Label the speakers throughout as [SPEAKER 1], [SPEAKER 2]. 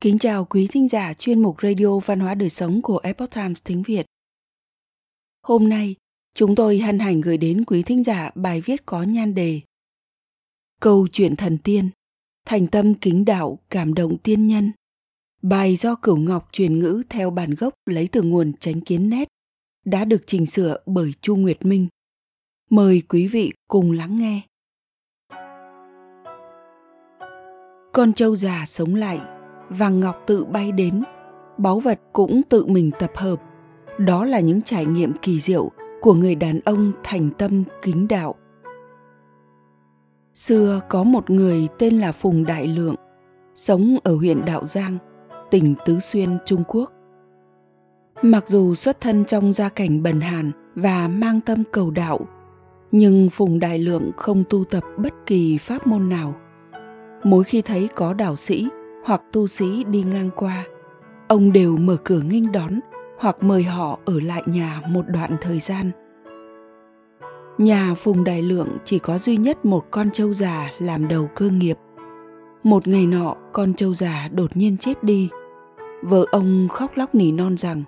[SPEAKER 1] Kính chào quý thính giả chuyên mục Radio Văn hóa Đời Sống của Epoch Times tiếng Việt. Hôm nay, chúng tôi hân hạnh gửi đến quý thính giả bài viết có nhan đề Câu chuyện thần tiên, thành tâm kính đạo cảm động tiên nhân. Bài do Cửu Ngọc truyền ngữ theo bản gốc lấy từ nguồn tránh kiến nét, đã được chỉnh sửa bởi Chu Nguyệt Minh. Mời quý vị cùng lắng nghe. Con trâu già sống lại vàng ngọc tự bay đến. Báu vật cũng tự mình tập hợp. Đó là những trải nghiệm kỳ diệu của người đàn ông thành tâm kính đạo. Xưa có một người tên là phùng đại lượng, sống ở huyện đạo giang, tỉnh tứ xuyên, trung quốc. Mặc dù xuất thân trong gia cảnh bần hàn và mang tâm cầu đạo, nhưng phùng đại lượng không tu tập bất kỳ pháp môn nào. Mỗi khi thấy có đạo sĩ hoặc tu sĩ đi ngang qua. Ông đều mở cửa nghênh đón hoặc mời họ ở lại nhà một đoạn thời gian. Nhà phùng đại lượng chỉ có duy nhất một con trâu già làm đầu cơ nghiệp. Một ngày nọ, con trâu già đột nhiên chết đi. Vợ ông khóc lóc nỉ non rằng,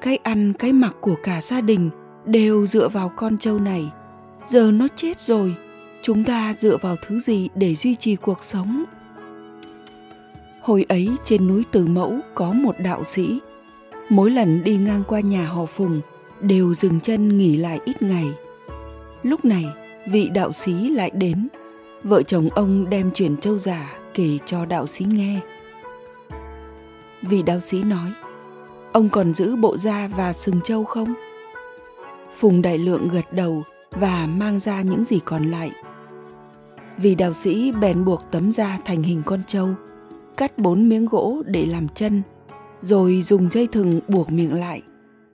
[SPEAKER 1] cái ăn, cái mặc của cả gia đình đều dựa vào con trâu này. Giờ nó chết rồi, chúng ta dựa vào thứ gì để duy trì cuộc sống Hồi ấy trên núi Từ Mẫu có một đạo sĩ. Mỗi lần đi ngang qua nhà họ Phùng đều dừng chân nghỉ lại ít ngày. Lúc này vị đạo sĩ lại đến. Vợ chồng ông đem chuyện châu giả kể cho đạo sĩ nghe. Vị đạo sĩ nói, ông còn giữ bộ da và sừng châu không? Phùng Đại Lượng gật đầu và mang ra những gì còn lại. Vị đạo sĩ bèn buộc tấm da thành hình con trâu cắt bốn miếng gỗ để làm chân, rồi dùng dây thừng buộc miệng lại.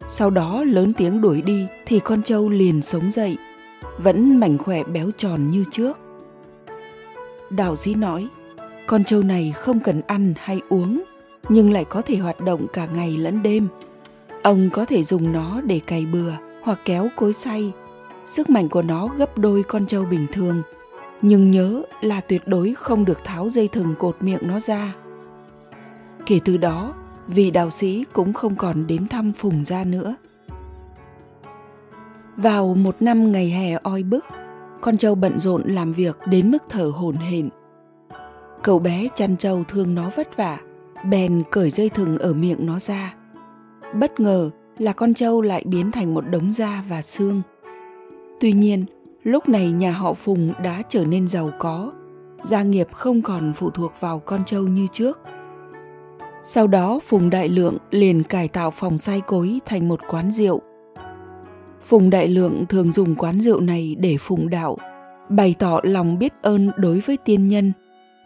[SPEAKER 1] Sau đó lớn tiếng đuổi đi thì con trâu liền sống dậy, vẫn mảnh khỏe béo tròn như trước. Đạo sĩ nói, con trâu này không cần ăn hay uống, nhưng lại có thể hoạt động cả ngày lẫn đêm. Ông có thể dùng nó để cày bừa hoặc kéo cối xay. Sức mạnh của nó gấp đôi con trâu bình thường nhưng nhớ là tuyệt đối không được tháo dây thừng cột miệng nó ra. Kể từ đó, vị đạo sĩ cũng không còn đến thăm Phùng gia nữa. Vào một năm ngày hè oi bức, con trâu bận rộn làm việc đến mức thở hổn hển. Cậu bé chăn trâu thương nó vất vả, bèn cởi dây thừng ở miệng nó ra. Bất ngờ là con trâu lại biến thành một đống da và xương. Tuy nhiên, Lúc này nhà họ Phùng đã trở nên giàu có, gia nghiệp không còn phụ thuộc vào con trâu như trước. Sau đó Phùng Đại Lượng liền cải tạo phòng say cối thành một quán rượu. Phùng Đại Lượng thường dùng quán rượu này để phụng đạo, bày tỏ lòng biết ơn đối với tiên nhân.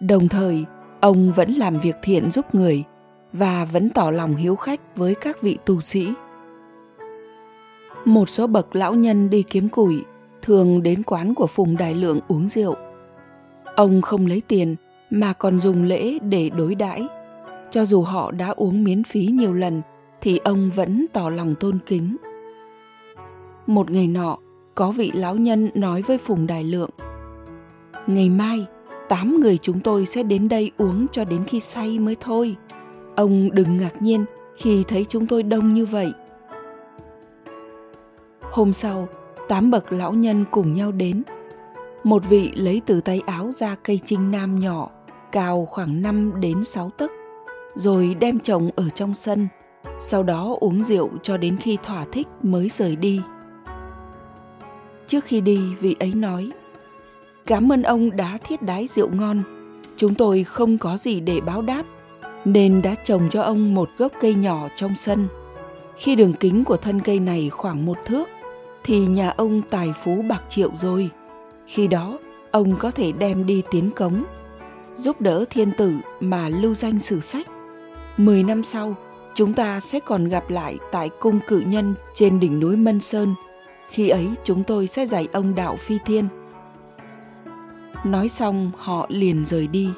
[SPEAKER 1] Đồng thời, ông vẫn làm việc thiện giúp người và vẫn tỏ lòng hiếu khách với các vị tu sĩ. Một số bậc lão nhân đi kiếm củi thường đến quán của Phùng Đại Lượng uống rượu. Ông không lấy tiền mà còn dùng lễ để đối đãi. Cho dù họ đã uống miễn phí nhiều lần thì ông vẫn tỏ lòng tôn kính. Một ngày nọ, có vị lão nhân nói với Phùng Đại Lượng Ngày mai, tám người chúng tôi sẽ đến đây uống cho đến khi say mới thôi. Ông đừng ngạc nhiên khi thấy chúng tôi đông như vậy. Hôm sau, tám bậc lão nhân cùng nhau đến. Một vị lấy từ tay áo ra cây trinh nam nhỏ, cao khoảng 5 đến 6 tấc, rồi đem trồng ở trong sân, sau đó uống rượu cho đến khi thỏa thích mới rời đi. Trước khi đi, vị ấy nói, Cảm ơn ông đã thiết đái rượu ngon, chúng tôi không có gì để báo đáp, nên đã trồng cho ông một gốc cây nhỏ trong sân. Khi đường kính của thân cây này khoảng một thước, thì nhà ông tài phú bạc triệu rồi. Khi đó, ông có thể đem đi tiến cống, giúp đỡ thiên tử mà lưu danh sử sách. Mười năm sau, chúng ta sẽ còn gặp lại tại cung cự nhân trên đỉnh núi Mân Sơn. Khi ấy chúng tôi sẽ dạy ông đạo phi thiên. Nói xong họ liền rời đi.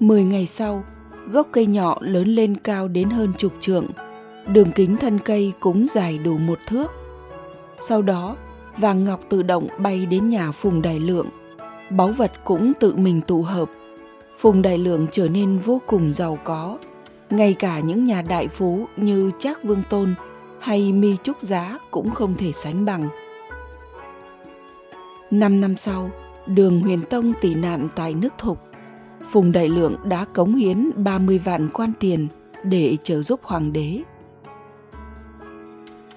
[SPEAKER 1] Mười ngày sau, gốc cây nhỏ lớn lên cao đến hơn chục trượng – đường kính thân cây cũng dài đủ một thước. Sau đó, vàng ngọc tự động bay đến nhà Phùng Đại Lượng. Báu vật cũng tự mình tụ hợp. Phùng Đại Lượng trở nên vô cùng giàu có. Ngay cả những nhà đại phú như Trác Vương Tôn hay Mi Trúc Giá cũng không thể sánh bằng. Năm năm sau, đường Huyền Tông tị nạn tại nước Thục. Phùng Đại Lượng đã cống hiến 30 vạn quan tiền để trợ giúp hoàng đế.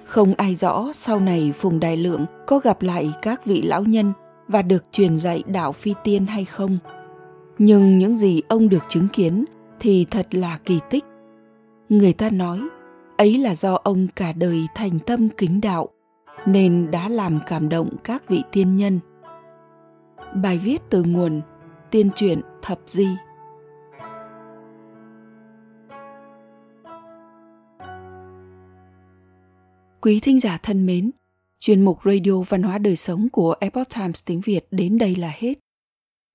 [SPEAKER 1] Không ai rõ sau này Phùng Đại Lượng có gặp lại các vị lão nhân và được truyền dạy đạo phi tiên hay không. Nhưng những gì ông được chứng kiến thì thật là kỳ tích. Người ta nói, ấy là do ông cả đời thành tâm kính đạo, nên đã làm cảm động các vị tiên nhân. Bài viết từ nguồn Tiên truyện Thập Di Quý thính giả thân mến, chuyên mục Radio Văn hóa Đời Sống của Epoch Times tiếng Việt đến đây là hết.